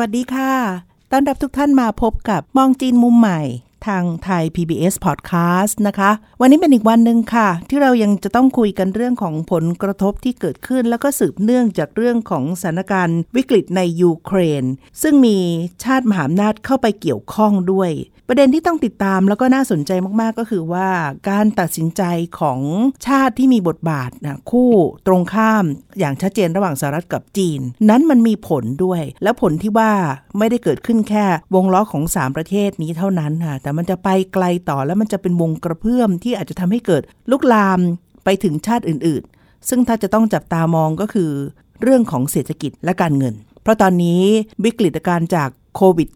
วัสดีค่ะ ต้อนรับทุกท่านมาพบกับมองจีนมุมใหม่ ทางไทย PBS Podcast นะคะ วันนี้เป็นอีกวันหนึ่งค่ะ ที่เรายังจะต้องคุยกันเรื่องของผลกระทบที่เกิดขึ้น แล้วก็สืบเนื่องจากเรื่องของสถานการณ์วิกฤตในยูเครน ซึ่งมีชาติมหาอำนาจเข้าไปเกี่ยวข้องด้วย ประเด็นที่ต้องติดตามแล้วก็น่าสนใจมากๆก็คือว่าการตัดสินใจของชาติที่มีบทบาทนะคู่ตรงข้ามอย่างชัดเจนระหว่างสหรัฐกับจีน นั้นมันมีผลด้วย แล้วผลที่ว่าไม่ได้เกิดขึ้นแค่วงล้อของ 3 ประเทศนี้เท่านั้นค่ะแต่มันจะไปไกลต่อแล้วมันจะเป็นวงกระเพื่อมที่อาจจะทำให้เกิดลุกลามไปถึงชาติอื่นๆ ซึ่งถ้าจะต้องจับตามองก็คือ เรื่องของเศรษฐกิจและการเงิน เพราะตอนนี้วิกฤตการณ์จาก โควิด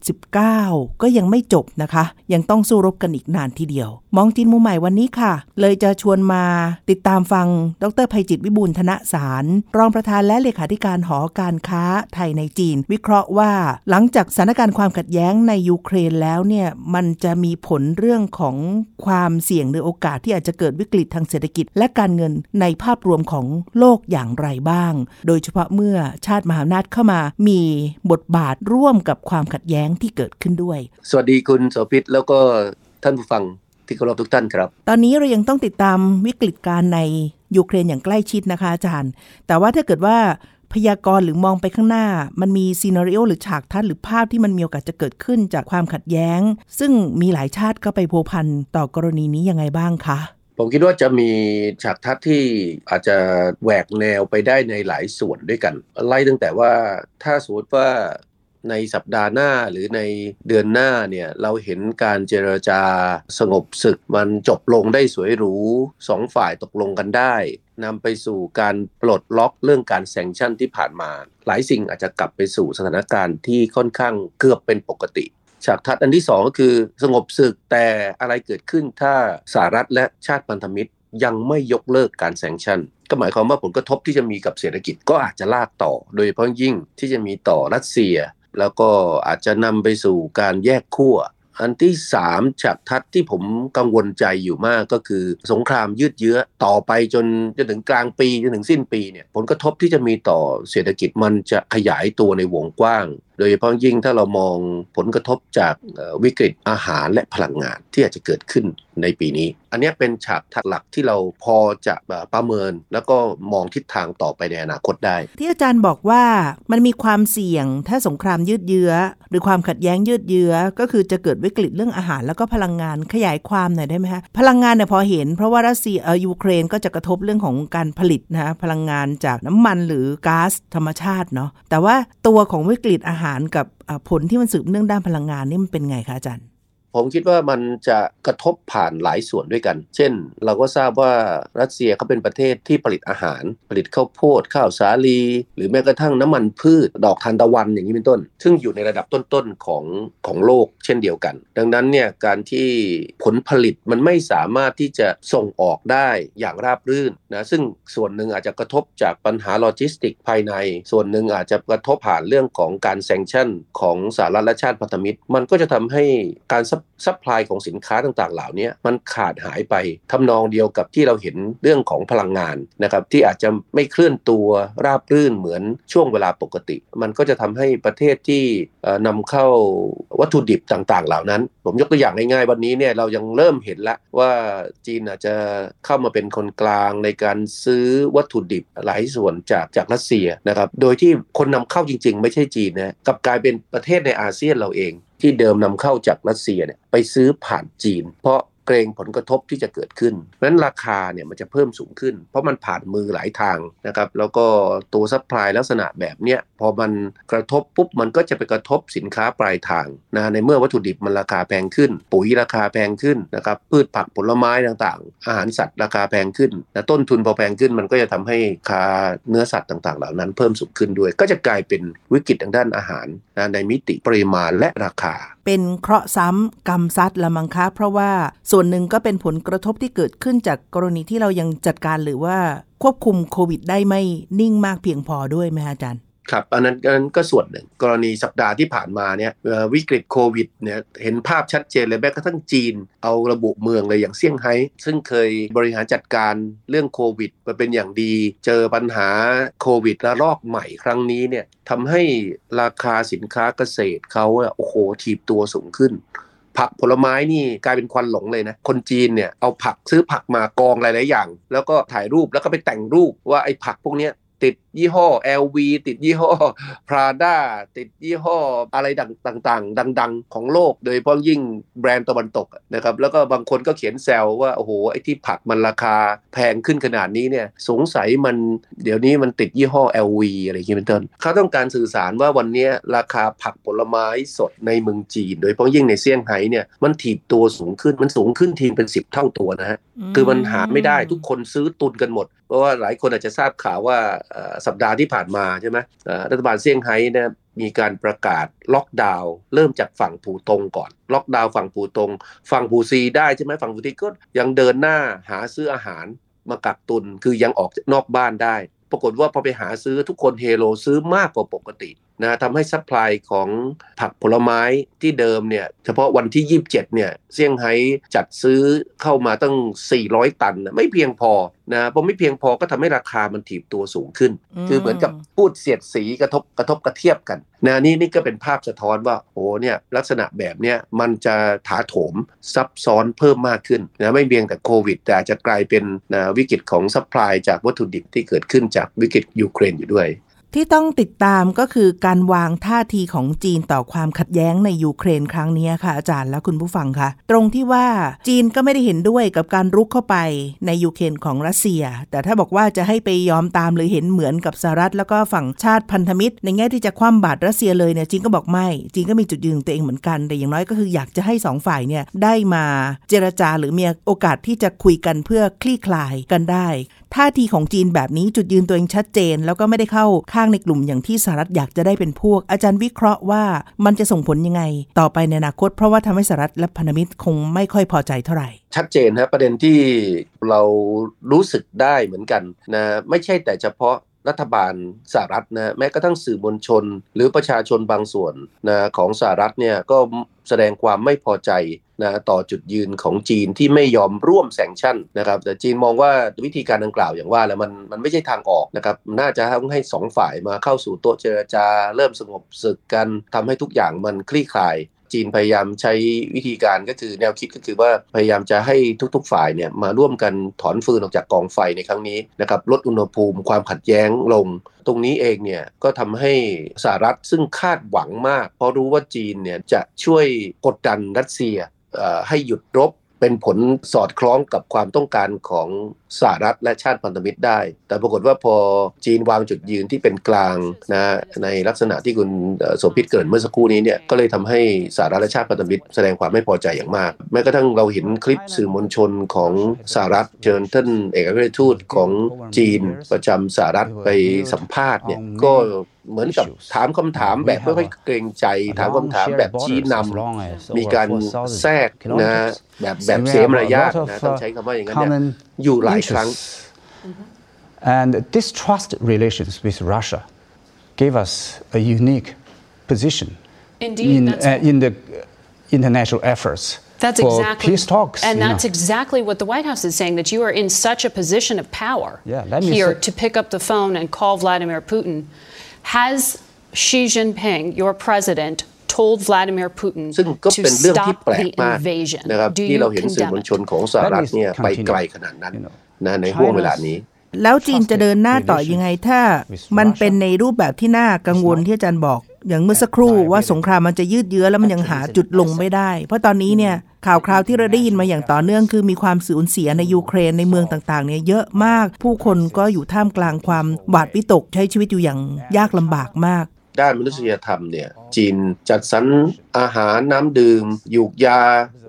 -19 ก็ยังไม่จบนะคะ ยังต้องสู้รบกันอีกนานทีเดียว มองจีนมุมใหม่วันนี้ค่ะ เลยจะชวนมาติดตามฟัง ดรภัยจิตวิบูลธนสาร รองประธานและเลขาธิการหอการค้าไทยในจีน วิเคราะห์ว่า หลังจากสถานการณ์ความขัดแย้งในยูเครนแล้วเนี่ยมันจะมีผลเรื่องของความเสี่ยงหรือโอกาสที่อาจจะเกิดวิกฤตทางเศรษฐกิจ และการเงินในภาพรวมของโลกอย่างไรบ้าง โดยเฉพาะเมื่อชาติมหาอำนาจเข้ามา มีบทบาทร่วมกับความขัดแย้งที่เกิดขึ้นด้วย สวัสดีคุณโสภิตแล้วก็ท่านผู้ฟังที่เคารพทุกท่านครับ ตอนนี้เรายังต้องติดตามวิกฤตการณ์ในยูเครนอย่างใกล้ชิดนะคะอาจารย์ แต่ว่าถ้าเกิดว่าพยากรณ์หรือมองไปข้างหน้า มันมีซีนารีโอหรือฉากทัศน์หรือภาพที่มันมีโอกาสจะเกิดขึ้นจากความขัดแย้ง ซึ่งมีหลายชาติก็ไปพัวพันต่อกรณีนี้ยังไงบ้างคะผมคิดว่าจะมีฉากทัศน์ที่อาจจะแหวกแนวไปได้ในหลายส่วนด้วยกันไล่ตั้งแต่ว่าถ้าสมมติว่า ในสัปดาห์หน้าหรือในเดือนหน้าเนี่ยเราเห็นการเจรจาสงบศึกมันจบลงได้สวยหรูสองฝ่ายตกลงกันได้นำไปสู่การปลดล็อกเรื่องการแซงชั่นที่ผ่านมา หลายสิ่งอาจจะกลับไปสู่สถานการณ์ที่ค่อนข้างเกือบเป็นปกติฉากทัศน์อันที่สองก็คือสงบศึกแต่อะไรเกิดขึ้นถ้าสหรัฐและชาติพันธมิตรยังไม่ยกเลิกการแซงชั่น ก็หมายความว่าผลกระทบที่จะมีกับเศรษฐกิจก็อาจจะลากต่อ โดยเฉพาะยิ่งที่จะมีต่อรัสเซีย แล้วก็อาจจะนำไปสู่การแยกขั้วอันที่สามฉากทัศน์ที่ผมกังวลใจอยู่มากก็คือสงครามยืดเยื้อต่อไปจนจนถึงกลางปีจนถึงสิ้นปีเนี่ยผลกระทบที่จะมีต่อเศรษฐกิจมันจะขยายตัวในวงกว้าง โดยเฉพาะยิ่งถ้าเรามองผลกระทบจากวิกฤตอาหารและพลังงานที่อาจจะเกิดขึ้นในปีนี้ อันนี้เป็นฉากทัศน์หลักที่เราพอจะประเมิน แล้วก็มองทิศทางต่อไปในอนาคตได้ ที่อาจารย์บอกว่ามันมีความเสี่ยงถ้าสงครามยืดเยื้อ หรือความขัดแย้งยืดเยื้อ ก็คือจะเกิดวิกฤตเรื่องอาหารแล้วก็พลังงานขยายความหน่อยได้ไหมคะพลังงานเนี่ยพอเห็น เพราะว่ารัสเซียยูเครนก็จะกระทบเรื่องของการผลิตนะพลังงานจากน้ำมันหรือก๊าซธรรมชาติเนาะแต่ว่าตัวของวิกฤตอาหารกับผลที่มันสืบเนื่องด้านพลังงานนี่มันเป็นไงคะอาจารย์ ผมคิดว่ามันจะกระทบผ่านหลายส่วนด้วยกัน เช่น เราก็ทราบว่ารัสเซียเขาเป็นประเทศที่ผลิตอาหาร ผลิตข้าวโพด ข้าวสาลี หรือแม้กระทั่งน้ำมันพืช ดอกทานตะวันอย่างนี้เป็นต้น ซึ่งอยู่ในระดับต้นๆของของโลกเช่นเดียวกัน ดังนั้นเนี่ยการที่ผลผลิตมันไม่สามารถที่จะส่งออกได้อย่างราบรื่นนะซึ่งส่วนหนึ่งอาจจะกระทบจากปัญหาโลจิสติกภายใน ส่วนหนึ่งอาจจะกระทบผ่านเรื่องของการ sanction ของสหรัฐและชาติพันธมิตร มันก็จะทำให้การซั supply ของสินค้าต่างๆ เหล่านี้มันขาดหายไปทำนองเดียวกับที่เราเห็นเรื่องของพลังงานนะครับที่อาจจะไม่เคลื่อนตัวราบรื่นเหมือนช่วงเวลาปกติ มันก็จะทำให้ประเทศที่นำเข้าวัตถุดิบต่างๆ เหล่านั้น ผมยกตัวอย่างง่ายๆวันนี้เนี่ยเรายังเริ่มเห็นแล้วว่าจีนอาจจะเข้ามาเป็นคนกลางในการซื้อวัตถุดิบหลายส่วนจากจากรัสเซียนะครับโดยที่คนนำเข้าจริง ๆ ไม่ใช่จีนนะกลับกลายเป็นประเทศในอาเซียนเราเอง ที่เดิมนำเข้าจากรัสเซียเนี่ยไปซื้อผ่านจีน เพราะ เกรงผลกระทบที่จะเกิดขึ้นเพราะฉะนั้นราคาเนี่ยมันจะเพิ่มสูงขึ้น เพราะมันผ่านมือหลายทางนะครับแล้วก็ตัว supply ลักษณะแบบเนี้ยพอมันกระทบปุ๊บมันก็จะไปกระทบสินค้าปลายทางนะในเมื่อวัตถุดิบมันราคาแพงขึ้น ปุ๋ยราคาแพงขึ้นนะครับพืชผักผลไม้ต่างๆ อาหารสัตว์ราคาแพงขึ้นนะต้นทุนพอแพงขึ้นมันก็จะทำให้ค่าเนื้อสัตว์ต่างๆ เหล่านั้นเพิ่มสูงขึ้นด้วย ก็จะกลายเป็นวิกฤตทางด้านอาหารนะในมิติปริมาณและราคา เป็นเคราะห์ซ้ำกรรมซัดละมังคะ เพราะว่าส่วนหนึ่งก็เป็นผลกระทบที่เกิดขึ้นจากกรณีที่เรายังจัดการหรือว่าควบคุมโควิดได้ไม่นิ่งมากเพียงพอด้วยไหมคะอาจารย์ ครับอันนั้นอันนั้นก็ส่วนหนึ่งกรณีสัปดาห์ที่ผ่านมาเนี่ยวิกฤตโควิดเนี่ยเห็นภาพชัดเจนเลยแม้กระทั่งจีน เอาระบุเมืองเลยอย่างเซี่ยงไฮ้ซึ่งเคยบริหารจัดการเรื่องโควิดมาเป็นอย่างดี เจอปัญหาโควิดระลอกใหม่ครั้งนี้เนี่ยทำให้ราคาสินค้าเกษตรเขาโอ้โหถีบตัวสูงขึ้น ผักผลไม้นี่กลายเป็นควันหลงเลยนะ คนจีนเนี่ยเอาผักซื้อผักมากองหลายๆอย่าง แล้วก็ถ่ายรูปแล้วก็ไปแต่งรูปว่าไอ้ผักพวกนี้ ติดยี่ห้อ LV ติดยี่ห้อ Prada ติดยี่ห้ออะไรต่างๆ ดัง ๆ ของโลก โดยเฉพาะยิ่งแบรนด์ตะวันตกอะนะครับแล้วก็บางคนก็เขียนแซวว่า โอ้โห ไอ้ที่ผักมันราคาแพงขึ้นขนาดนี้เนี่ยสงสัยมันเดี๋ยวนี้มันติดยี่ห้อ LV อะไรอย่างนี้เป็นต้นเขาต้องการสื่อสารว่าวันเนี้ยราคาผักผลไม้สดในเมืองจีน โดยเฉพาะยิ่งในเซี่ยงไฮ้เนี่ยมันถีบตัวสูงขึ้นมันสูงขึ้นทีเป็น 10 เท่าตัวนะฮะคือมันหาไม่ได้ทุกคนซื้อตุนกันหมด เพราะว่าหลายคนอาจจะทราบข่าวว่าสัปดาห์ที่ผ่านมาใช่ไหมรัฐบาลเซี่ยงไฮ้นะมีการประกาศล็อกดาวน์เริ่มจากฝั่งผู่ตงก่อน ล็อกดาวน์ฝั่งผู่ตง ฝั่งผู่ซีได้ใช่ไหมฝั่งผู่ซีก็ยังเดินหน้าหาซื้ออาหารมากักตุนคือยังออกนอกบ้านได้ ปรากฏว่าพอไปหาซื้อทุกคนเฮโลซื้อมากกว่าปกติ นะทำให้ supply ของผักผลไม้ที่เดิมเนี่ยเฉพาะวันที่ 27 เนี่ยเซี่ยงไฮ้จัดซื้อเข้ามาตั้ง 400 ตันนะไม่เพียงพอนะพอไม่เพียงพอก็ทำให้ราคามันถีบตัวสูงขึ้นอืมคือเหมือนกับพูดเสียดสีกระทบกระทบกระเทียบกันนะนี่นี่ก็เป็นภาพสะท้อนว่าโอ้เนี่ยลักษณะแบบเนี้ยมันจะถาโถมซับซ้อนเพิ่มมากขึ้นนะไม่เพียงแต่โควิด แต่อาจจะกลายเป็นนะวิกฤตของ supply จากวัตถุดิบที่เกิดขึ้นจากวิกฤตยูเครนอยู่ด้วย ที่ต้องติดตามก็คือการวางท่าทีของจีนต่อความขัดแย้งในยูเครนครั้งนี้ค่ะ อาจารย์และคุณผู้ฟังคะตรงที่ว่าจีนก็ไม่ได้เห็นด้วยกับการรุกเข้าไปในยูเครนของรัสเซีย แต่ถ้าบอกว่าจะให้ไปยอมตามหรือเห็นเหมือนกับสหรัฐ แล้วก็ฝั่งชาติพันธมิตร ในแง่ที่จะคว่ำบาตรรัสเซียเลยเนี่ยจีนก็บอกไม่ จีนก็มีจุดยืนของตัวเองเหมือนกันแต่อย่างน้อยก็คืออยากจะให้สองฝ่ายเนี่ยได้มาเจรจาหรือมีโอกาสที่จะคุยกันเพื่อคลี่คลายกันได้ท่าทีของจีนแบบนี้จุดยืนตัวเองชัดเจน แล้วก็ไม่ได้เข้าข้างในกลุ่มอย่างที่สหรัฐอยากจะได้เป็นพวก อาจารย์วิเคราะห์ว่ามันจะส่งผลยังไง ต่อไปในอนาคต เพราะว่าทำให้สหรัฐและพันธมิตรคงไม่ค่อยพอใจเท่าไหร่ ชัดเจนครับประเด็นที่เรารู้สึกได้เหมือนกันนะไม่ใช่แต่เฉพาะรัฐบาลสหรัฐนะแม้กระทั่งสื่อมวลชน หรือประชาชนบางส่วนนะของสหรัฐเนี่ยก็แสดงความไม่พอใจ นะต่อจุดยืนของจีนที่ไม่ยอมร่วมแซงชั่นนะครับแต่จีนมองว่าวิธีการดังกล่าวอย่างว่าแล้วมันมันไม่ใช่ทางออกนะครับน่าจะต้องให้สองฝ่ายมาเข้าสู่โต๊ะเจรจาเริ่มสงบศึกกันทำให้ทุกอย่างมันคลี่คลายจีนพยายามใช้วิธีการก็คือแนวคิดก็คือว่าพยายามจะให้ทุกๆฝ่ายเนี่ยมาร่วมกันถอนฟืนออกจากกองไฟในครั้งนี้นะครับลดอุณหภูมิความขัดแย้งลง ตรงนี้เองเนี่ยก็ทำให้สหรัฐซึ่งคาดหวังมาก เพราะรู้ว่าจีนเนี่ยจะช่วยกดดันรัสเซีย ให้หยุดรบเป็นผลสอดคล้องกับความต้องการของสหรัฐและชาติพันธมิตรได้ แต่ปรากฏว่าพอจีนวางจุดยืนที่เป็นกลางนะในลักษณะที่คุณเอ่อโสภิตเกริดเมื่อสักครู่นี้เนี่ยก็เลยทำให้สหรัฐและชาติพันธมิตรแสดงความไม่พอใจอย่างมาก แม้กระทั่งเราเห็นคลิปสื่อมวลชนของสหรัฐเชิญท่านเอกอัครราชทูตของจีนประจำสหรัฐไปสัมภาษณ์เนี่ยก็เหมือนกับถามคำถามแบบไม่ค่อยเกรงใจ ถามคำถามแบบชี้นำ มีการแทรกนะแบบแบบเสียมารยาทนะต้องใช้คำว่าอย่างนั้นเนี่ย อยู่หลายครั้ง And distrust relations with Russia gave us a unique position Indeed, in, that's- uh, in the international efforts That's for exactly peace talks. and you know. that's exactly what the White House is saying that you are in such a position of power Yeah, let me here say- to pick up the phone and call Vladimir Putin. Has Xi Jinping, your president, told Vladimir Putin ซึ่งก็ to เป็นเรื่องที่ stop แปลก the มาก invasion? นะครับ Do ที่ you เราเห็นสื่อ condemn มวล it? ชนของสหรัฐเนี่ย Let me ไป continue. ไกลขนาดนั้น You know, นะในห่วงเวลานี้ แล้วจีนจะเดินหน้าต่อยังไงถ้า มันเป็นในรูปแบบที่น่ากังวลที่อาจารย์บอก อย่างเมื่อสักครู่ว่าสงครามมันจะยืดเยื้อแล้วมันยังหาจุดลงไม่ได้ เพราะตอนนี้เนี่ยข่าวคราวที่เราได้ยินมาอย่างต่อเนื่องคือมีความสูญเสียในยูเครนในเมืองต่างๆเนี่ยเยอะมาก ผู้คนก็อยู่ท่ามกลางความหวาดวิตกใช้ชีวิตอยู่อย่างยากลำบากมากด้านมนุษยธรรมเนี่ยจีนจัดสรรอาหารน้ำดื่มยูกยา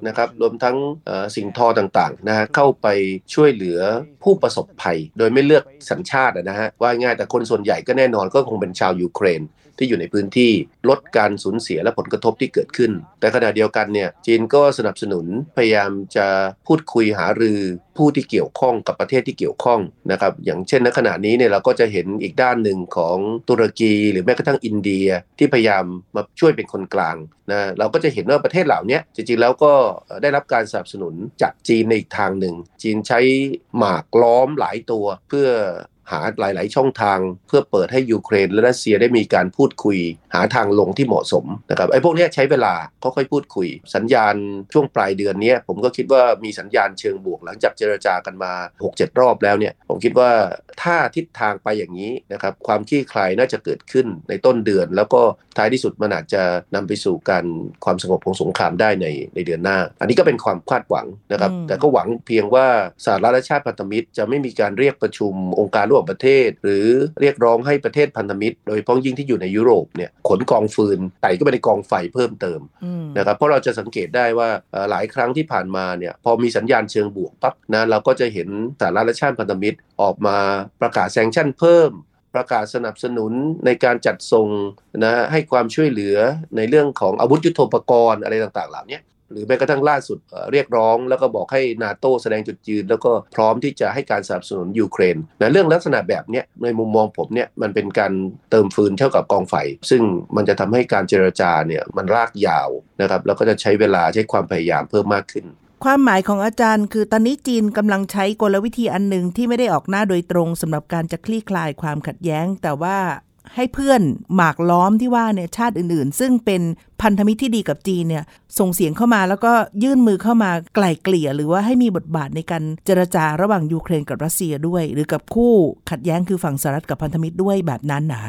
นะครับรวมทั้งเอ่อสิ่งทอต่างๆนะฮะเข้าไปช่วยเหลือผู้ประสบภัย โดยไม่เลือกสัญชาติอะนะฮะว่าง่ายแต่คนส่วนใหญ่ก็แน่นอนก็คงเป็นชาวยูเครน ที่อยู่ในพื้นที่ลดการสูญเสียและผลกระทบที่เกิดขึ้น แต่ขณะเดียวกันเนี่ยจีนก็สนับสนุนพยายามจะพูดคุยหารือผู้ที่เกี่ยวข้องกับประเทศที่เกี่ยวข้องนะครับอย่างเช่นณขณะนี้เนี่ยเราก็จะเห็นอีกด้านหนึ่งของตุรกี หรือแม้กระทั่งอินเดียที่พยายามมาช่วยเป็นคนกลางนะเราก็จะเห็นว่าประเทศเหล่านี้จริงๆแล้วก็ได้รับการสนับสนุนจากจีนในอีกทางหนึ่ง จีนใช้หมากล้อมหลายตัว เพื่อ หาหลาย ๆ ช่องทางเพื่อเปิดให้ยูเครนและรัสเซียได้มีการพูดคุย หาทางลงที่เหมาะสมนะครับไอ้พวกนี้ใช้เวลาค่อยๆพูดคุย สัญญาณช่วงปลายเดือนนี้ผมก็คิดว่ามีสัญญาณเชิงบวก หลังจากเจรจากันมา 6-7 รอบแล้วเนี่ยผมคิดว่าถ้าทิศทางไปอย่างนี้นะครับความคลี่คลายน่าจะเกิดขึ้นในต้นเดือน แล้วก็ท้ายที่สุดมันอาจจะนำไปสู่การความสงบของสงครามได้ในในเดือนหน้า อันนี้ก็เป็นความคาดหวังนะครับแต่ก็หวังเพียงว่าสหรัฐและชาติพันธมิตรจะไม่มีการเรียกประชุมองค์การร่วมประเทศ หรือเรียกร้องให้ประเทศพันธมิตร โดยเฉพาะยิ่งที่อยู่ในยุโรปเนี่ยขนกองฟืนไต่ก็ไปในกองไฟเพิ่มเติมอืมนะครับเพราะเราจะสังเกตได้ว่าเอ่อหลายครั้งที่ผ่านมาเนี่ยพอมีสัญญาณเชิงบวกปั๊บนะเราก็จะเห็นสหรัฐและชาติพันธมิตรออกมาประกาศแซงชั่นเพิ่มประกาศสนับสนุนในการจัดส่งนะให้ความช่วยเหลือในเรื่องของอาวุธยุโทโธปกรณ์อะไรต่างๆ เหล่านี้ หรือแม้กระทั่งล่าสุดเรียกร้อง แล้วก็บอกให้นาโตแสดงจุดยืน แล้วก็พร้อมที่จะให้การสนับสนุนยูเครนนะเรื่องลักษณะแบบนี้ในมุมมองผมเนี่ยมันเป็นการเติมฟืนเท่ากับกองไฟ ซึ่งมันจะทำให้การเจรจาเนี่ยมันลากยาวนะครับแล้วก็จะใช้เวลาใช้ความพยายามเพิ่มมากขึ้นความหมายของอาจารย์คือตอนนี้จีนกำลังใช้กลวิธีอันหนึ่งที่ไม่ได้ออกหน้าโดยตรงสำหรับการจะคลี่คลายความขัดแย้ง แต่ว่า ให้เพื่อนหมากล้อมที่ว่าเนี่ยชาติอื่นๆ ซึ่งเป็นพันธมิตรที่ดีกับจีนเนี่ยส่งเสียงเข้ามาแล้วก็ยื่นมือเข้ามาไกล่เกลี่ย หรือว่าให้มีบทบาทในการเจรจาระหว่างยูเครนกับรัสเซียด้วย หรือกับคู่ขัดแย้งคือฝั่งสหรัฐกับพันธมิตรด้วยแบบนั้นนะ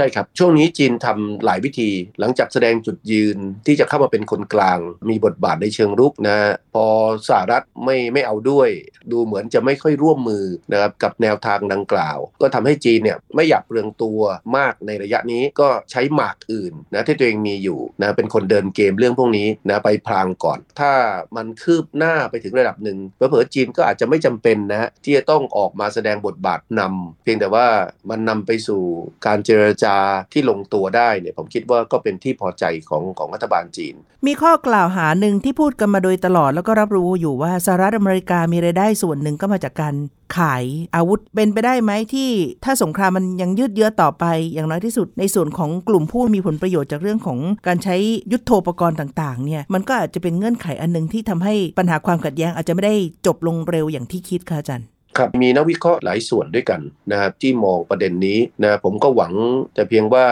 ใช่ครับ ช่วงนี้จีนทำหลายวิธี หลังจากแสดงจุดยืนที่จะเข้ามาเป็นคนกลาง มีบทบาทในเชิงรุกนะพอสหรัฐไม่ไม่เอาด้วย ดูเหมือนจะไม่ค่อยร่วมมือนะครับกับแนวทางดังกล่าว ก็ทำให้จีนเนี่ยไม่อยากเปลืองตัวมากในระยะนี้ก็ใช้หมากอื่นนะที่ตัวเองมีอยู่นะเป็นคนเดินเกมเรื่องพวกนี้นะไปพลางก่อน ถ้ามันคืบหน้าไปถึงระดับหนึ่งเผลอจีนก็อาจจะไม่จำเป็นนะฮะที่จะต้องออกมาแสดงบทบาทนำเพียงแต่ว่ามันนำไปสู่การเจรจาที่ลงตัวได้เนี่ยผมคิดว่าก็เป็นที่พอใจของของรัฐบาลจีน มีข้อกล่าวหาหนึ่งที่พูดกันมาโดยตลอดแล้วก็รับรู้อยู่ว่าสหรัฐอเมริกามีรายได้ส่วนหนึ่งก็มาจากการขายอาวุธเป็นไปได้ไหมที่ถ้าสงครามมันยังยืดเยื้อต่อไป อย่างน้อยที่สุดในส่วนของกลุ่มผู้มีผลประโยชน์จากเรื่องของการใช้ยุทโธปกรณ์ต่างๆเนี่ยมันก็อาจจะเป็นเงื่อนไขอันหนึ่งที่ทำให้ปัญหาความขัดแย้งอาจจะไม่ได้จบลงเร็วอย่างที่คิดค่ะอาจารย์ ครับมีนักวิเคราะห์หลายส่วนด้วยกันนะครับที่มองประเด็นนี้นะผมก็หวังแต่เพียงว่า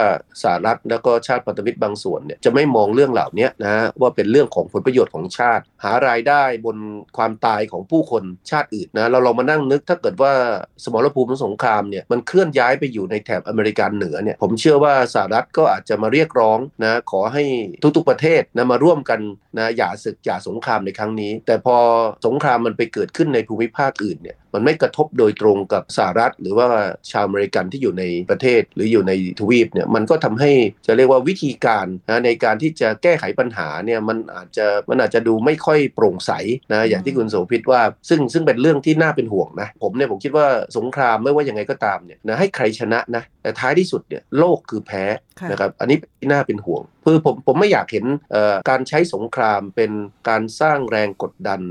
สหรัฐแล้วก็ชาติพันธมิตรบางส่วนเนี่ยจะไม่มองเรื่องเหล่านี้นะว่าเป็นเรื่องของผลประโยชน์ของชาติ หารายได้บนความตายของผู้คนชาติอื่นนะเราลองมานั่งนึกถ้าเกิดว่าสมรภูมิสงครามเนี่ยมันเคลื่อนย้ายไปอยู่ในแถบอเมริกาเหนือเนี่ยผมเชื่อว่าสหรัฐก็อาจจะมาเรียกร้องนะขอให้ทุกๆประเทศนะมาร่วมกันนะอย่าศึกอย่าสงครามในครั้งนี้ แต่พอสงครามมันไปเกิดขึ้นในภูมิภาคอื่นเนี่ย มันไม่กระทบโดยตรงกับสหรัฐ หรือว่าชาวอเมริกันที่อยู่ในประเทศหรืออยู่ในทวีปเนี่ยมันก็ทำให้จะเรียกว่าวิธีการนะในการที่จะแก้ไขปัญหาเนี่ยมันอาจจะมันอาจจะดูไม่ค่อยโปร่งใสนะอย่างที่คุณโสภิตว่า ซึ่งซึ่งเป็นเรื่องที่น่าเป็นห่วงนะผมเนี่ยผมคิดว่าสงครามไม่ว่ายังไงก็ตามเนี่ยนะให้ใครชนะนะแต่ท้ายที่สุดเนี่ยโลกคือแพ้ค่ะนะครับอันนี้เป็นที่น่าเป็นห่วงคือผมผมไม่อยากเห็นเอ่อการใช้สงครามเป็นการสร้างแรงกดดัน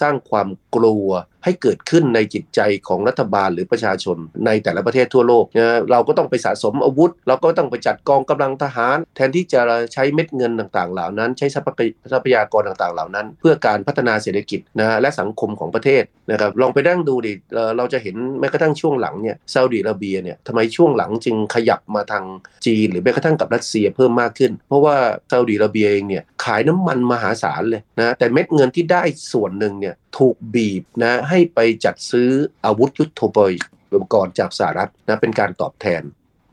สร้างความกลัวให้เกิดขึ้นในจิตใจของรัฐบาลหรือประชาชนในแต่ละประเทศทั่วโลกนะเราก็ต้องไปสะสมอาวุธ เราก็ต้องไปจัดกองกำลังทหาร แทนที่จะใช้เม็ดเงินต่างๆ เหล่านั้น ใช้ทรัพยากรต่างๆ เหล่านั้น เพื่อการพัฒนาเศรษฐกิจนะและสังคมของประเทศนะครับลองไปนั่งดูดิเราจะเห็นแม้กระทั่งช่วงหลังเนี่ยซาอุดิอาระเบียเนี่ยทำไมช่วงหลังจึงขยับมาทางจีน หรือแม้กระทั่งกับรัสเซียเพิ่มมากขึ้น เพราะว่าซาอุดิอาระเบียเองเนี่ยขายน้ำมันมหาศาลเลยนะแต่เม็ดเงินที่ได้ส่วนหนึ่งเนี่ยถูกบีบนะให้ไปจัดซื้ออาวุธยุทโธปกรณ์จากสหรัฐนะเป็นการตอบแทน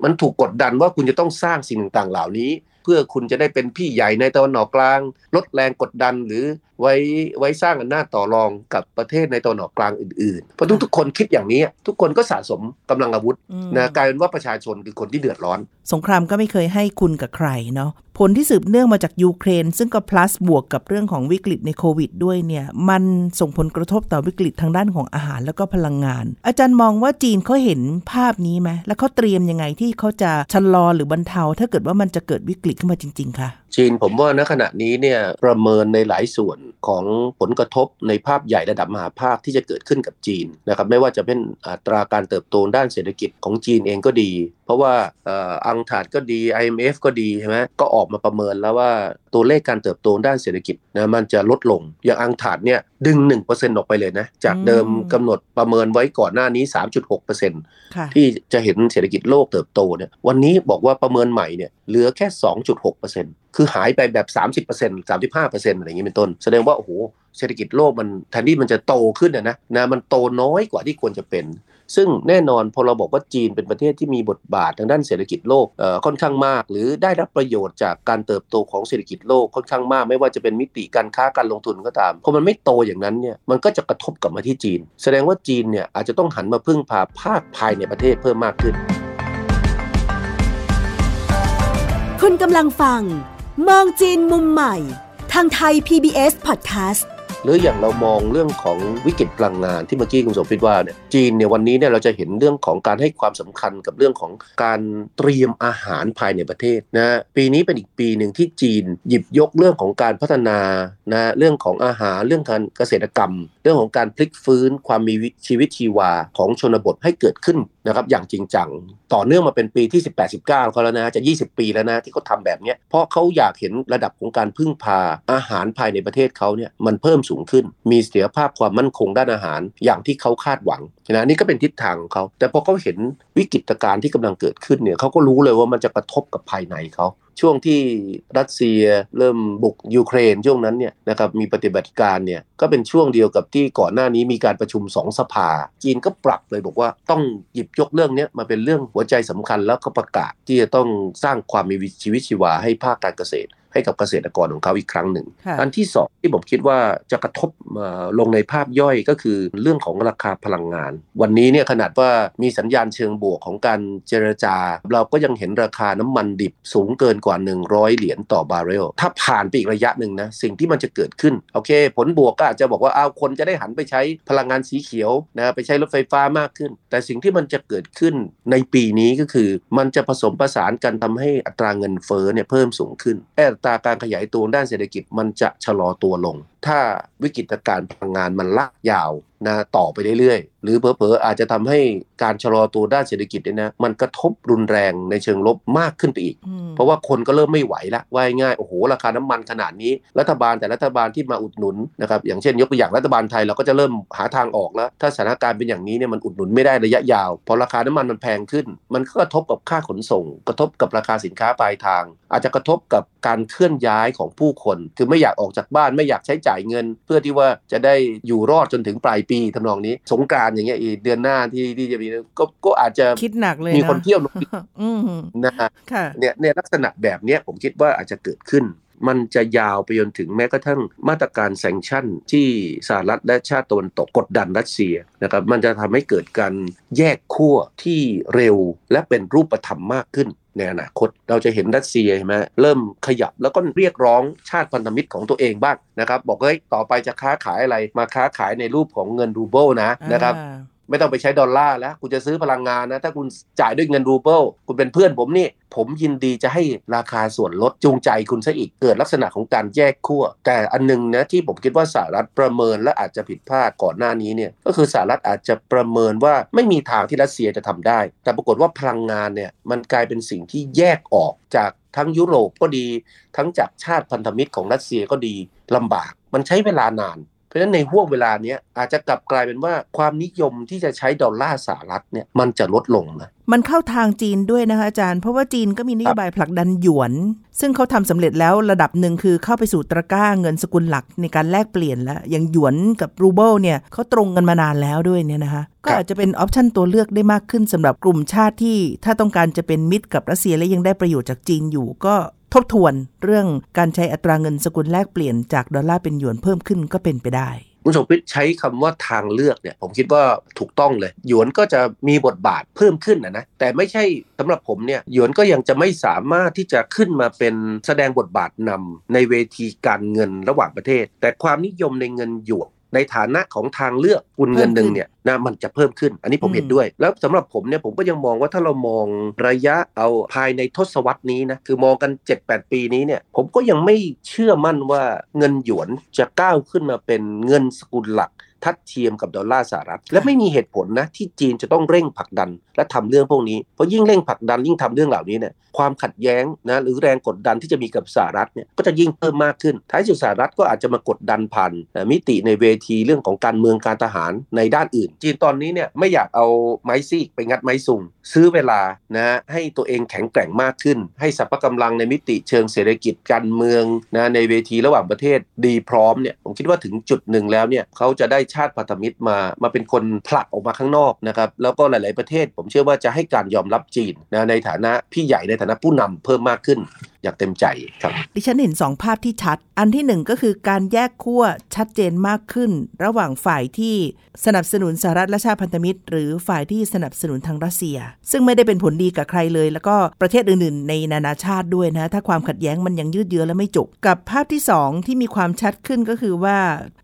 มันถูกกดดันว่าคุณจะต้องสร้างสิ่งต่างๆ เหล่านี้ เพื่อคุณจะได้เป็นพี่ใหญ่ในตะวันออกกลาง ลดแรงกดดันหรือ ไว้ไว้สร้างอำนาจต่อรองกับประเทศในตะวันออกกลางอื่นๆ เพราะทุกทุกๆคนคิดอย่างนี้ ทุกคนก็สะสมกำลังอาวุธอืมนะกลายเป็นว่าประชาชนคือคนที่เดือดร้อน สงครามก็ไม่เคยให้คุณกับใครเนาะผลที่สืบเนื่องมาจากยูเครน ซึ่งก็ plus บวกกับเรื่องของวิกฤตในโควิดด้วยเนี่ย มันส่งผลกระทบต่อวิกฤตทางด้านของอาหารแล้วก็พลังงาน อาจารย์มองว่าจีนเขาเห็นภาพนี้ไหมแล้วเขาเตรียมยังไงที่เขาจะชะลอหรือบรรเทา ถ้าเกิดว่ามันจะเกิดวิกฤตขึ้นมาจริง ๆค่ะจีนผมว่าณขณะนี้เนี่ยประเมินในหลายส่วนของผลกระทบในภาพใหญ่ระดับมหาภาคที่จะเกิดขึ้นกับจีนนะครับไม่ว่าจะเป็นอัตราการเติบโตด้านเศรษฐกิจของจีนเองก็ดี เพราะว่าอังถาดก็ดี IMF ก็ดีใช่ไหมก็ออกมาประเมินแล้วว่า ตัวเลขการเติบโตด้านเศรษฐกิจนะมันจะลดลง อย่างอังถาดเนี่ยดึง 1%ออกไปเลยนะ จากเดิมอืมกำหนดประเมินไว้ก่อนหน้านี้ 3.6%ค่ะที่จะเห็นเศรษฐกิจโลกเติบโตเนี่ยวันนี้บอกว่าประเมินใหม่เนี่ยเหลือแค่ 2.6%คือหายไปแบบ 30% 35%อะไรอย่างนี้เป็นต้น แสดงว่าโอ้โหเศรษฐกิจโลกมันแทนที่มันจะโตขึ้นนะนะนะมันโตน้อยกว่าที่ควรจะเป็น ซึ่งแน่นอนพอเราบอกว่าจีนเป็นประเทศที่มีบทบาททางด้านเศรษฐกิจโลกค่อนข้างมาก หรือได้รับประโยชน์จากการเติบโตของเศรษฐกิจโลกค่อนข้างมาก ไม่ว่าจะเป็นมิติการค้าการลงทุนก็ตามพอมันไม่โตอย่างนั้นเนี่ยมันก็จะกระทบกลับมาที่จีน แสดงว่าจีนเนี่ยอาจจะต้องหันมาพึ่งพาภาคภายในประเทศเพิ่มมากขึ้น คุณกำลังฟัง มองจีนมุมใหม่ ทางไทย PBS Podcast หรืออย่างเรามองเรื่องของวิกฤตพลังงานที่เมื่อกี้คุณสมพิตว่าเนี่ยจีนเนี่ยวันนี้เนี่ยเราจะเห็นเรื่องของการให้ความสำคัญกับเรื่องของการเตรียมอาหารภายในประเทศนะปีนี้เป็นอีกปีหนึ่งที่จีนหยิบยกเรื่องของการพัฒนานะเรื่องของอาหารเรื่องการเกษตรกรรม รื่องของการพลิกฟื้นความมีชีวิตชีวาของชนบทให้เกิดขึ้นนะครับอย่างจริงจังต่อเนื่องมาเป็นปีที่ 18 19เขาแล้วนะจะ 20 ปีแล้วนะที่เขาทำแบบนี้เพราะเขาอยากเห็นระดับของการพึ่งพาอาหารภายในประเทศเขาเนี่ยมันเพิ่มสูงขึ้น มีเสถียรภาพความมั่นคงด้านอาหารอย่างที่เขาคาดหวังนะนี่ก็เป็นทิศทางของเขาแต่พอเขาเห็นวิกฤตการณ์ที่กำลังเกิดขึ้นเนี่ยเขาก็รู้เลยว่ามันจะกระทบกับภายในเขา ช่วงที่รัสเซียเริ่มบุกยูเครนช่วงนั้นเนี่ยนะครับมีปฏิบัติการเนี่ยก็เป็นช่วงเดียวกับที่ก่อนหน้านี้มีการประชุมสองสภา จีนก็ปรับเลยบอกว่าต้องหยิบยกเรื่องนี้มาเป็นเรื่องหัวใจสำคัญแล้วก็ประกาศที่จะต้องสร้างความมีชีวิตชีวาให้ภาคการเกษตร ให้กับเกษตรกรของเขาอีกครั้งหนึ่งค่ะอันที่สองที่ผมคิดว่าจะกระทบเอ่อลงในภาพย่อยก็คือเรื่องของราคาพลังงาน วันนี้เนี่ยขนาดว่ามีสัญญาณเชิงบวกของการเจรจา เราก็ยังเห็นราคาน้ำมันดิบสูงเกินกว่า 100 เหรียญต่อบาร์เรล ถ้าผ่านไปอีกระยะหนึ่งนะสิ่งที่มันจะเกิดขึ้นโอเค ผลบวกก็อาจจะบอกว่าเอาวคนจะได้หันไปใช้พลังงานสีเขียวนะไปใช้รถไฟฟ้ามากขึ้น แต่สิ่งที่มันจะเกิดขึ้นในปีนี้ก็คือ มันจะผสมผสานกันทำให้อัตราเงินเฟ้อเนี่ยเพิ่มสูงขึ้นและอัตราการขยายตัวด้านเศรษฐกิจมันจะชะลอตัวลง ถ้าวิกฤตการณ์พลังงานมันลากยาว นะต่อไปเรื่อยๆ หรือเผลอๆอาจจะทำให้การชะลอตัวด้านเศรษฐกิจเนี่ยนะมันกระทบรุนแรงในเชิงลบมากขึ้นไปอีกอืมเพราะว่าคนก็เริ่มไม่ไหวละว่าง่ายๆโอ้โหราคาน้ำมันขนาดนี้ รัฐบาลแต่รัฐบาลที่มาอุดหนุนนะครับอย่างเช่น ยกตัวอย่างรัฐบาลไทยเราก็จะเริ่มหาทางออกแล้ว ถ้าสถานการณ์เป็นอย่างนี้เนี่ยมันอุดหนุนไม่ได้ระยะยาวพอราคาน้ำมันมันแพงขึ้น มันก็กระทบกับค่าขนส่ง กระทบกับราคาสินค้าปลายทาง อาจจะกระทบกับการเคลื่อนย้ายของผู้คน คือไม่อยากออกจากบ้านไม่อยากใช้จ่ายเงิน เพื่อที่ว่าจะได้อยู่รอดจนถึงปลายปีทำนองนี้ สงกรานต์อย่างเงี้ยอีกเดือนหน้าที่ที่จะมีก็ก็อาจจะคิดหนักเลยมีนะคนเที่ยวน้อยอืมนะฮะค่ะเนี่ยเนี่ยลักษณะแบบเนี้ยผมคิดว่าอาจจะเกิดขึ้น มันจะยาวไปจนถึงแม้กระทั่งมาตรการ sanction ที่สหรัฐและชาติตะวันตกกดดันรัสเซียนะครับมันจะทำให้เกิดการแยกขั้วที่เร็วและเป็นรูปธรรมมากขึ้นในอนาคตเราจะเห็นรัสเซียใช่ไหมเริ่มขยับแล้วก็เรียกร้องชาติพันธมิตรของตัวเองบ้างนะครับ บอกเฮ้ยต่อไปจะค้าขายอะไรมาค้าขายในรูปของเงินรูเบิลนะนะครับ ไม่ต้องไปใช้ดอลลาร์แล้วคุณจะซื้อพลังงานนะ ถ้าคุณจ่ายด้วยเงินรูเปิลคุณเป็นเพื่อนผมนี่ ผมยินดีจะให้ราคาส่วนลดจูงใจคุณซะอีกเกิดลักษณะของการแยกขั้ว แต่อันหนึงนะที่ผมคิดว่าสหรัฐประเมินและอาจจะผิดพลาดก่อนหน้านี้เนี่ยก็คือสหรัฐอาจจะประเมินว่าไม่มีทางที่รัสเซียจะทำได้ แต่ปรากฏว่าพลังงานเนี่ยมันกลายเป็นสิ่งที่แยกออกจากทั้งยุโรปก็ดี ทั้งจากชาติพันธมิตรของรัสเซียก็ดีลำบาก มันใช้เวลานาน เพราะฉะนั้นในห้วงเวลาเนี้ยอาจจะกลับกลายเป็นว่าความนิยมที่จะใช้ดอลลาร์สหรัฐเนี่ยมันจะลดลงนะมันเข้าทางจีนด้วยนะคะอาจารย์ เพราะว่าจีนก็มีนโยบายผลักดันหยวน ซึ่งเขาทำสำเร็จแล้วระดับหนึ่งคือเข้าไปสู่ตะกร้าเงินสกุลหลักในการแลกเปลี่ยนแล้ว อย่างหยวนกับรูเบิลเนี่ยเขาตรงกันมานานแล้วด้วยเนี่ยนะคะ ก็อาจจะเป็น option ตัวเลือกได้มากขึ้นสำหรับกลุ่มชาติที่ ถ้าต้องการจะเป็นมิตรกับรัสเซียและยังได้ประโยชน์จากจีนอยู่ ก็ ทบทวนเรื่องการใช้อัตราเงินสกุลแลกเปลี่ยนจากดอลลาร์เป็นหยวนเพิ่มขึ้นก็เป็นไปได้คุณสมพิษใช้คำว่าทางเลือกเนี่ยผมคิดว่าถูกต้องเลยหยวนก็จะมีบทบาทเพิ่มขึ้นนะนะแต่ไม่ใช่สำหรับผมเนี่ยหยวนก็ยังจะไม่สามารถที่จะขึ้นมาเป็นแสดงบทบาทนำในเวทีการเงินระหว่างประเทศ แต่ความนิยมในเงินหยวน ในฐานะของทางเลือกกุลเงินหนึ่งเนี่ยนะมันจะเพิ่มขึ้น อันนี้ผมอืมเห็นด้วย แล้วสำหรับผมเนี่ยผมก็ยังมองว่าถ้าเรามองระยะเอาภายในทศวรรษนี้นะคือมองกัน 7-8 ปีนี้เนี่ยผมก็ยังไม่เชื่อมั่นว่าเงินหยวนจะก้าวขึ้นมาเป็นเงินสกุลหลัก ทัดเทียมกับดอลลาร์สหรัฐ และไม่มีเหตุผลนะที่จีนจะต้องเร่งผลักดันและทำเรื่องพวกนี้ เพราะยิ่งเร่งผลักดันยิ่งทำเรื่องเหล่านี้เนี่ยความขัดแย้งนะหรือแรงกดดันที่จะมีกับสหรัฐเนี่ยก็จะยิ่งเพิ่มมากขึ้น ท้ายสุดสหรัฐก็อาจจะมากดดันผ่านเอ่อมิติในเวทีเรื่องของการเมืองการทหารในด้านอื่น จีนตอนนี้เนี่ยไม่อยากเอาไม้ซีกไปงัดไม้ซุงซื้อเวลานะให้ตัวเองแข็งแกร่งมากขึ้น ให้สรรพกำลังในมิติเชิงเศรษฐกิจการเมืองนะในเวทีระหว่างประเทศดีพร้อมเนี่ยผมคิดว่าถึงจุดหนึ่งแล้วเนี่ยเขาจะได้ชาติพันธมิตรมามาเป็นคนผลักออกมาข้างนอกนะครับแล้วก็หลาย ๆประเทศ ผมเชื่อว่าจะให้การยอมรับจีนนะในฐานะพี่ใหญ่ในฐานะผู้นำเพิ่มมากขึ้น อย่างเต็มใจครับ ดิฉันเห็นสองภาพที่ชัด อันที่หนึ่งก็คือการแยกขั้วชัดเจนมากขึ้น ระหว่างฝ่ายที่สนับสนุนสหรัฐและชาติพันธมิตร หรือฝ่ายที่สนับสนุนทางรัสเซีย ซึ่งไม่ได้เป็นผลดีกับใครเลย แล้วก็ประเทศอื่นๆ ในนานาชาติด้วยนะถ้าความขัดแย้งมันยังยืดเยื้อและไม่จบกับภาพที่สองที่มีความชัดขึ้นก็คือว่า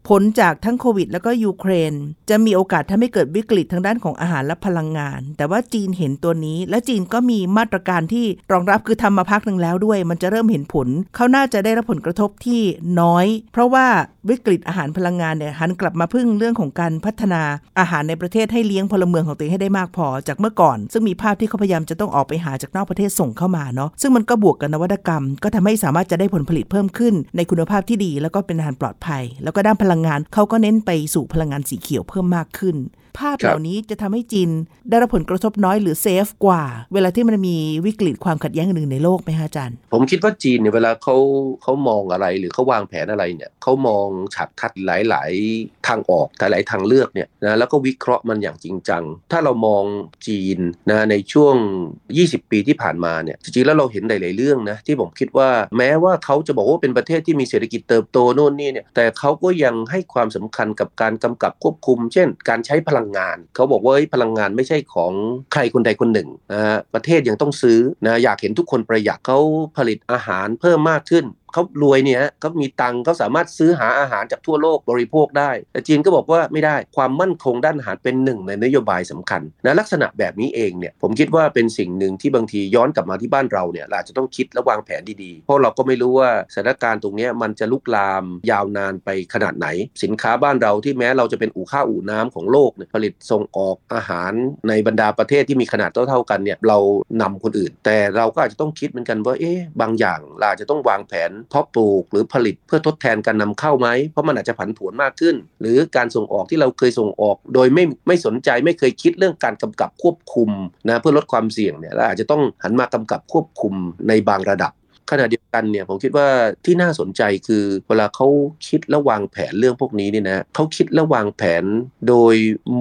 ผลจากทั้งโควิด แล้วก็ยูเครน จะมีโอกาสทำให้เกิดวิกฤตทางด้านของอาหารและพลังงาน แต่ว่าจีนเห็นตัวนี้ และจีนก็มีมาตรการที่รองรับคือทำมาพักหนึ่งแล้วด้วยมันจะเริ่มเห็นผล เขาน่าจะได้รับผลกระทบที่น้อย เพราะว่า วิกฤตอาหารพลังงานเนี่ยหันกลับมาพึ่งเรื่องของการพัฒนาอาหารในประเทศให้เลี้ยงพลเมืองของตัวเองให้ได้มากพอจากเมื่อก่อน ซึ่งมีภาพที่เขาพยายามจะต้องออกไปหาจากนอกประเทศส่งเข้ามาเนาะซึ่งมันก็บวกกับนวัตกรรม ก็ทำให้สามารถจะได้ผลผลิตเพิ่มขึ้น ในคุณภาพที่ดี แล้วก็เป็นอาหารปลอดภัย แล้วก็ด้านพลังงานเขาก็เน้นไปสู่พลังงานสีเขียวเพิ่มมากขึ้นภาพเหล่านี้จะทำให้จีนได้รับผลกระทบน้อยหรือเซฟกว่า เวลาที่มันมีวิกฤตความขัดแย้งอื่นในโลกไหมฮะอาจารย์ ผมคิดว่าจีนเนี่ยเวลาเขาเขามองอะไรหรือเขาวางแผนอะไรเนี่ยเขามองฉากทัดหลาย ๆ ทางออกหลายๆทางเลือกเนี่ยนะแล้วก็วิเคราะห์มันอย่างจริงจัง ถ้าเรามองจีนนะในช่วง 20 ปีที่ผ่านมาเนี่ยจริงๆแล้วเราเห็นหลาย ๆ เรื่องนะที่ผมคิดว่าแม้ว่าเขาจะบอกว่าเป็นประเทศที่มีเศรษฐกิจเติบโตโน่นนี่เนี่ยแต่เขาก็ยังให้ความสำคัญกับการกำกับควบคุม เช่น การใช้พลังงาน เขาบอกว่าพลังงานไม่ใช่ของใครคนใดคนหนึ่งนะฮะประเทศยังต้องซื้อนะอยากเห็นทุกคนประหยัดเขาผลิตอาหารเพิ่มมากขึ้น เขารวยเนี่ยเขามีตังค์เขาสามารถซื้อหาอาหารจากทั่วโลกบริโภคได้ แต่จีนก็บอกว่าไม่ได้ความมั่นคงด้านอาหารเป็นหนึ่งในนโยบายสำคัญนะลักษณะแบบนี้เองเนี่ยผมคิดว่าเป็นสิ่งหนึ่งที่บางทีย้อนกลับมาที่บ้านเราเนี่ยเราอาจจะต้องคิดและวางแผนดีๆ เพราะเราก็ไม่รู้ว่าสถานการณ์ตรงนี้มันจะลุกลามยาวนานไปขนาดไหน สินค้าบ้านเราที่แม้เราจะเป็นอู่ข้าวอู่น้ำของโลกเนี่ยผลิตส่งออกอาหารในบรรดาประเทศที่มีขนาดเท่าๆกันเนี่ยเรานำคนอื่น แต่เราก็อาจจะต้องคิดเหมือนกันว่าเอ๊ะบางอย่างเราอาจจะต้องวางแผนเพาะปลูกหรือผลิตเพื่อทดแทนการนำเข้าไหม เพราะมันอาจจะผันผวนมากขึ้น หรือการส่งออกที่เราเคยส่งออก โดยไม่ไม่สนใจไม่เคยคิดเรื่องการกำกับควบคุมนะเพื่อลดความเสี่ยงเนี่ยเราอาจจะต้องหันมากำกับควบคุมในบางระดับ ขณะเดียวกันเนี่ยผมคิดว่าที่น่าสนใจคือเวลาเขาคิดและวางแผนเรื่องพวกนี้เนี่ยนะเขาคิดและวางแผนโดย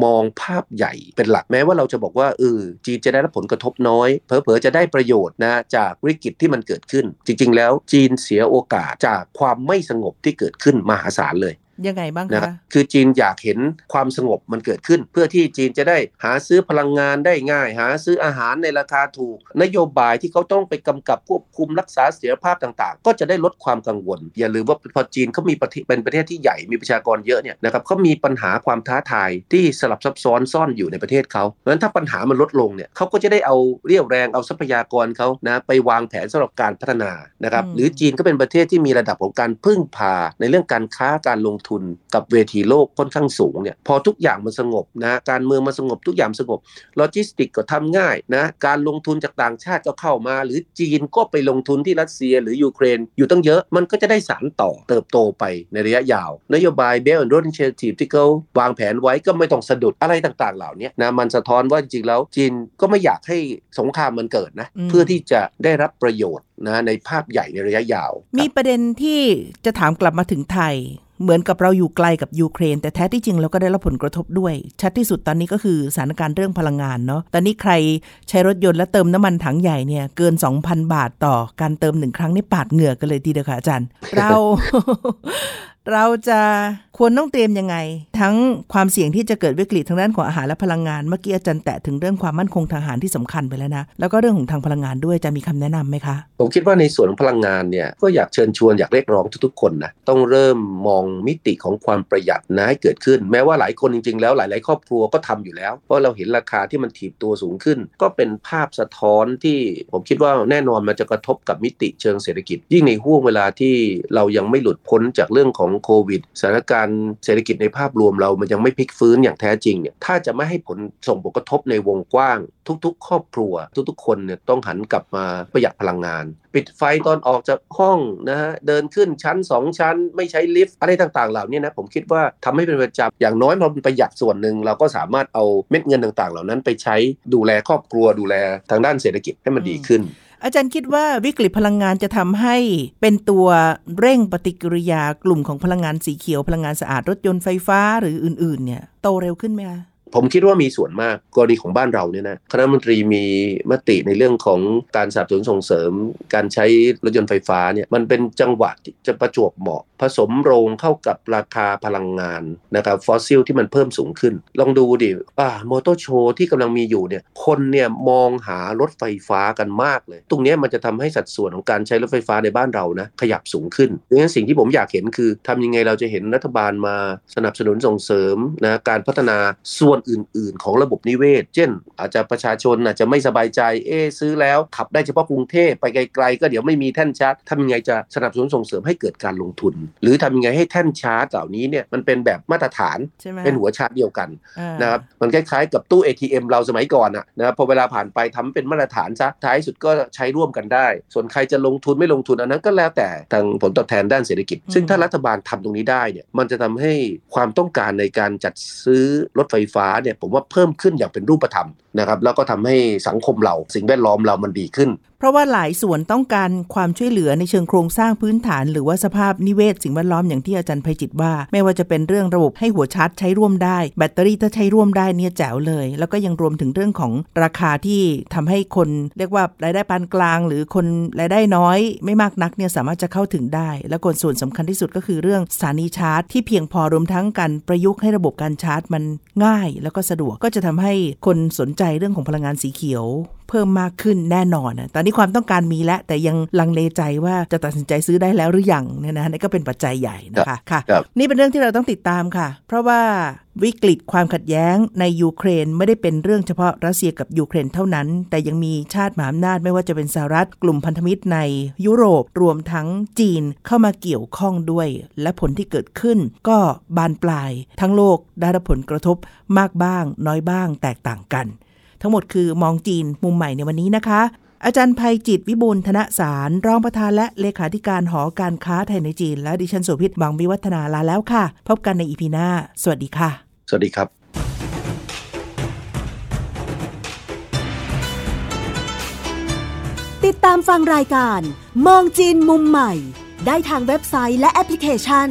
มองภาพใหญ่เป็นหลักแม้ว่าเราจะบอกว่าเออจีนจะได้รับผลกระทบน้อยเผลอๆจะได้ประโยชน์นะจากวิกฤตที่มันเกิดขึ้น จริง ๆ แล้วจีนเสียโอกาสจากความไม่สงบที่เกิดขึ้นมหาศาลเลย ยังไงบ้างนะครับคะคือจีนอยากเห็นความสงบมันเกิดขึ้น เพื่อที่จีนจะได้หาซื้อพลังงานได้ง่าย หาซื้ออาหารในราคาถูก นโยบายที่เขาต้องไปกำกับควบคุมรักษาเสถียรภาพต่างๆ ก็จะได้ลดความกังวล อย่าลืมว่าพอจีนเขามีประเทศเป็นประเทศที่ใหญ่มีประชากรเยอะเนี่ยนะครับเขามีปัญหาความท้าทายที่สลับซับซ้อนซ่อนอยู่ในประเทศเขาเพราะฉะนั้นถ้าปัญหามันลดลงเนี่ยเขาก็จะได้เอาเรี่ยวแรงเอาทรัพยากรเขานะไปวางแผนสำหรับการพัฒนานะครับอืมหรือจีนก็เป็นประเทศที่มีระดับของการพึ่งพาในเรื่องการค้าการลงทุนทุนกับเวทีโลกค่อนข้างสูงเนี่ยพอทุกอย่างมันสงบนะการเมืองมันสงบทุกอย่างสงบโลจิสติกก็ทำง่ายนะการลงทุนจากต่างชาติก็เข้ามา หรือจีนก็ไปลงทุนที่รัสเซียหรือยูเครน อยู่ตั้งเยอะมันก็จะได้สานต่อเติบโตไปในระยะยาว นโยบาย Belt and Road Initiative ที่เขาวางแผนไว้ก็ไม่ต้องสะดุดอะไรต่างๆ เหล่านี้นะมันสะท้อนว่าจริงๆแล้วจีนก็ไม่อยากให้สงครามมันเกิดนะอืมเพื่อที่จะได้รับประโยชน์นะในภาพใหญ่ในระยะยาว มีประเด็นที่จะถามกลับมาถึงไทยเหมือนกับเราอยู่ไกลกับยูเครน แต่แท้ที่จริงเราก็ได้รับผลกระทบด้วย ชัดที่สุดตอนนี้ก็คือสถานการณ์เรื่องพลังงานเนาะตอนนี้ใครใช้รถยนต์และเติมน้ำมันถังใหญ่เนี่ยเกิน 2,000 บาทต่อการเติมหนึ่งครั้งนี่ปาดเหงื่อกันเลยทีเดียวค่ะอาจารย์ เรา เราจะควรต้องเตรียมยังไง ทั้งความเสี่ยงที่จะเกิดวิกฤตทางด้านของอาหารและพลังงาน เมื่อกี้อาจารย์แตะถึงเรื่องความมั่นคงทางอาหารที่สำคัญไปแล้วนะ แล้วก็เรื่องของทางพลังงานด้วยจะมีคำแนะนำไหมคะ ผมคิดว่าในส่วนของพลังงานเนี่ยก็อยากเชิญชวนอยากเรียกร้องทุกๆคนนะต้องเริ่มมองมิติของความประหยัดนะให้เกิดขึ้น แม้ว่าหลายคนจริง ๆ แล้วหลาย ๆ ครอบครัวก็ทำอยู่แล้ว เพราะเราเห็นราคาที่มันถีบตัวสูงขึ้น ก็เป็นภาพสะท้อนที่ผมคิดว่าแน่นอนมันจะกระทบกับมิติเชิงเศรษฐกิจ ยิ่งในห่วงเวลาที่เรายังไม่หลุดพ้นจากเรื่องของโควิดสถานการณ์เศรษฐกิจในภาพรวมเรามันยังไม่พลิกฟื้นอย่างแท้จริงเนี่ยถ้าจะไม่ให้ผลส่งผลกระทบในวงกว้าง ทุก ๆ ครอบครัว ทุกๆ คนเนี่ยต้องหันกลับมาประหยัดพลังงาน ปิดไฟตอนออกจากห้องนะฮะเดินขึ้นชั้น 2 ชั้น ไม่ใช้ลิฟต์อะไรต่างๆ เหล่านี้นะผมคิดว่าทำให้เป็นประจำอย่างน้อยเราประหยัดส่วนหนึ่งเราก็สามารถเอาเม็ดเงินต่างๆ เหล่านั้นไปใช้ดูแลครอบครัวดูแลทางด้านเศรษฐกิจให้มันดีขึ้น อาจารย์คิดว่าวิกฤตพลังงานจะทำให้เป็นตัวเร่งปฏิกิริยากลุ่มของพลังงานสีเขียวพลังงานสะอาดรถยนต์ไฟฟ้าหรืออื่น ๆ เนี่ยโตเร็วขึ้นไหมคะ ผมคิดว่ามีส่วนมากกรณีของบ้านเราเนี่ยนะคณะมนตรีมีมติในเรื่องของการสนับสนุนส่งเสริม การใช้รถยนต์ไฟฟ้าเนี่ยมันเป็นจังหวะที่จะประจวบเหมาะ ผสมโรงเข้ากับราคาพลังงานนะครับฟอสซิลที่มันเพิ่มสูงขึ้น ลองดูดิอ่า Motor Show ที่กำลังมีอยู่เนี่ยคนเนี่ยมองหารถไฟฟ้ากันมากเลย ตรงนี้มันจะทำให้สัดส่วนของการใช้รถไฟฟ้าในบ้านเรานะขยับสูงขึ้นดังนั้นสิ่งที่ผมอยากเห็นคือทำยังไงเราจะเห็นรัฐบาลมาสนับสนุนส่งเสริมนะการพัฒนาส่วนอื่น ๆ ของระบบนิเวศ เช่น อาจจะประชาชนอาจจะไม่สบายใจ เอ๊ะซื้อแล้วขับได้เฉพาะกรุงเทพไปไกล ๆ ก็เดี๋ยวไม่มีแท่นชาร์จทำยังไงจะสนับสนุนส่งเสริมให้เกิดการลงทุน หรือทำยังไงให้แท่นชาร์จเหล่านี้เนี่ยมันเป็นแบบมาตรฐานใช่ไหมเป็นหัวชาร์จเดียวกันอ่านะครับมันคล้ายๆกับตู้ ATM เราสมัยก่อนอะนะครับพอเวลาผ่านไปทำเป็นมาตรฐานซะท้ายสุดก็ใช้ร่วมกันได้ ส่วนใครจะลงทุนไม่ลงทุนอันนั้นก็แล้วแต่ทางผลตอบแทนด้านเศรษฐกิจ ซึ่งถ้ารัฐบาลทำตรงนี้ได้เนี่ยมันจะทำให้ความต้องการในการจัดซื้อรถไฟฟ้าเนี่ยผมว่าเพิ่มขึ้นอย่างเป็นรูปธรรมนะครับแล้วก็ทำให้สังคมเราสิ่งแวดล้อมเรามันดีขึ้น เพราะว่าหลายส่วนต้องการความช่วยเหลือในเชิงโครงสร้างพื้นฐาน หรือว่าสภาพนิเวศสิ่งแวดล้อมอย่างที่อาจารย์ไพจิตว่า ไม่ว่าจะเป็นเรื่องระบบให้หัวชาร์จใช้ร่วมได้ แบตเตอรี่ถ้าใช้ร่วมได้เนี่ยแจ๋วเลย แล้วก็ยังรวมถึงเรื่องของราคาที่ทำให้คนเรียกว่ารายได้ปานกลาง หรือคนรายได้น้อย ไม่มากนักเนี่ยสามารถจะเข้าถึงได้ และคนส่วนสำคัญที่สุดก็คือเรื่องสถานีชาร์จ ที่เพียงพอรวมทั้งการประยุกต์ให้ระบบการชาร์จมันง่าย แล้วก็สะดวกก็จะทำให้คนสนใจเรื่องของพลังงานสีเขียว เพิ่มมากขึ้นแน่นอนนะตอนนี้ความต้องการมีแล้ว แต่ยังลังเลใจว่าจะตัดสินใจซื้อได้แล้วหรือยังเนี่ยนะนี่ก็เป็นปัจจัยใหญ่นะคะค่ะครับนี่เป็นเรื่องที่เราต้องติดตามค่ะ เพราะว่าวิกฤตความขัดแย้งในยูเครนไม่ได้เป็นเรื่องเฉพาะรัสเซียกับยูเครนเท่านั้น แต่ยังมีชาติมหาอำนาจไม่ว่าจะเป็นสหรัฐกลุ่มพันธมิตรในยุโรปรวมทั้งจีนเข้ามาเกี่ยวข้องด้วย และผลที่เกิดขึ้น ก็บานปลาย ทั้งโลกได้รับผลกระทบมากบ้าง น้อยบ้างแตกต่างกัน ทั้งหมดคือมองจีนมุมใหม่ในวันนี้นะคะ อาจารย์ภัยจิตวิบูลย์ธนสารรองประธานและเลขาธิการหอการค้าไทยในจีน และดิฉันโสภิตบางวิวัฒนาลาแล้วค่ะ พบกันในอีพีหน้า สวัสดีค่ะ สวัสดีครับติดตามฟังรายการ มองจีนมุมใหม่ ได้ทางเว็บไซต์และแอปพลิเคชัน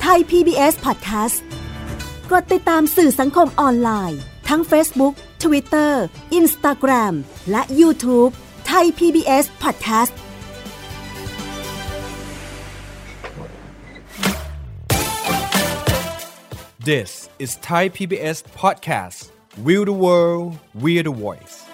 ไทย PBS Podcast กดติดตามสื่อสังคมออนไลน์ ทั้ง Facebook Twitter Instagram และ YouTube ไทย PBS Podcast This is Thai PBS Podcast. We the world, we the voice.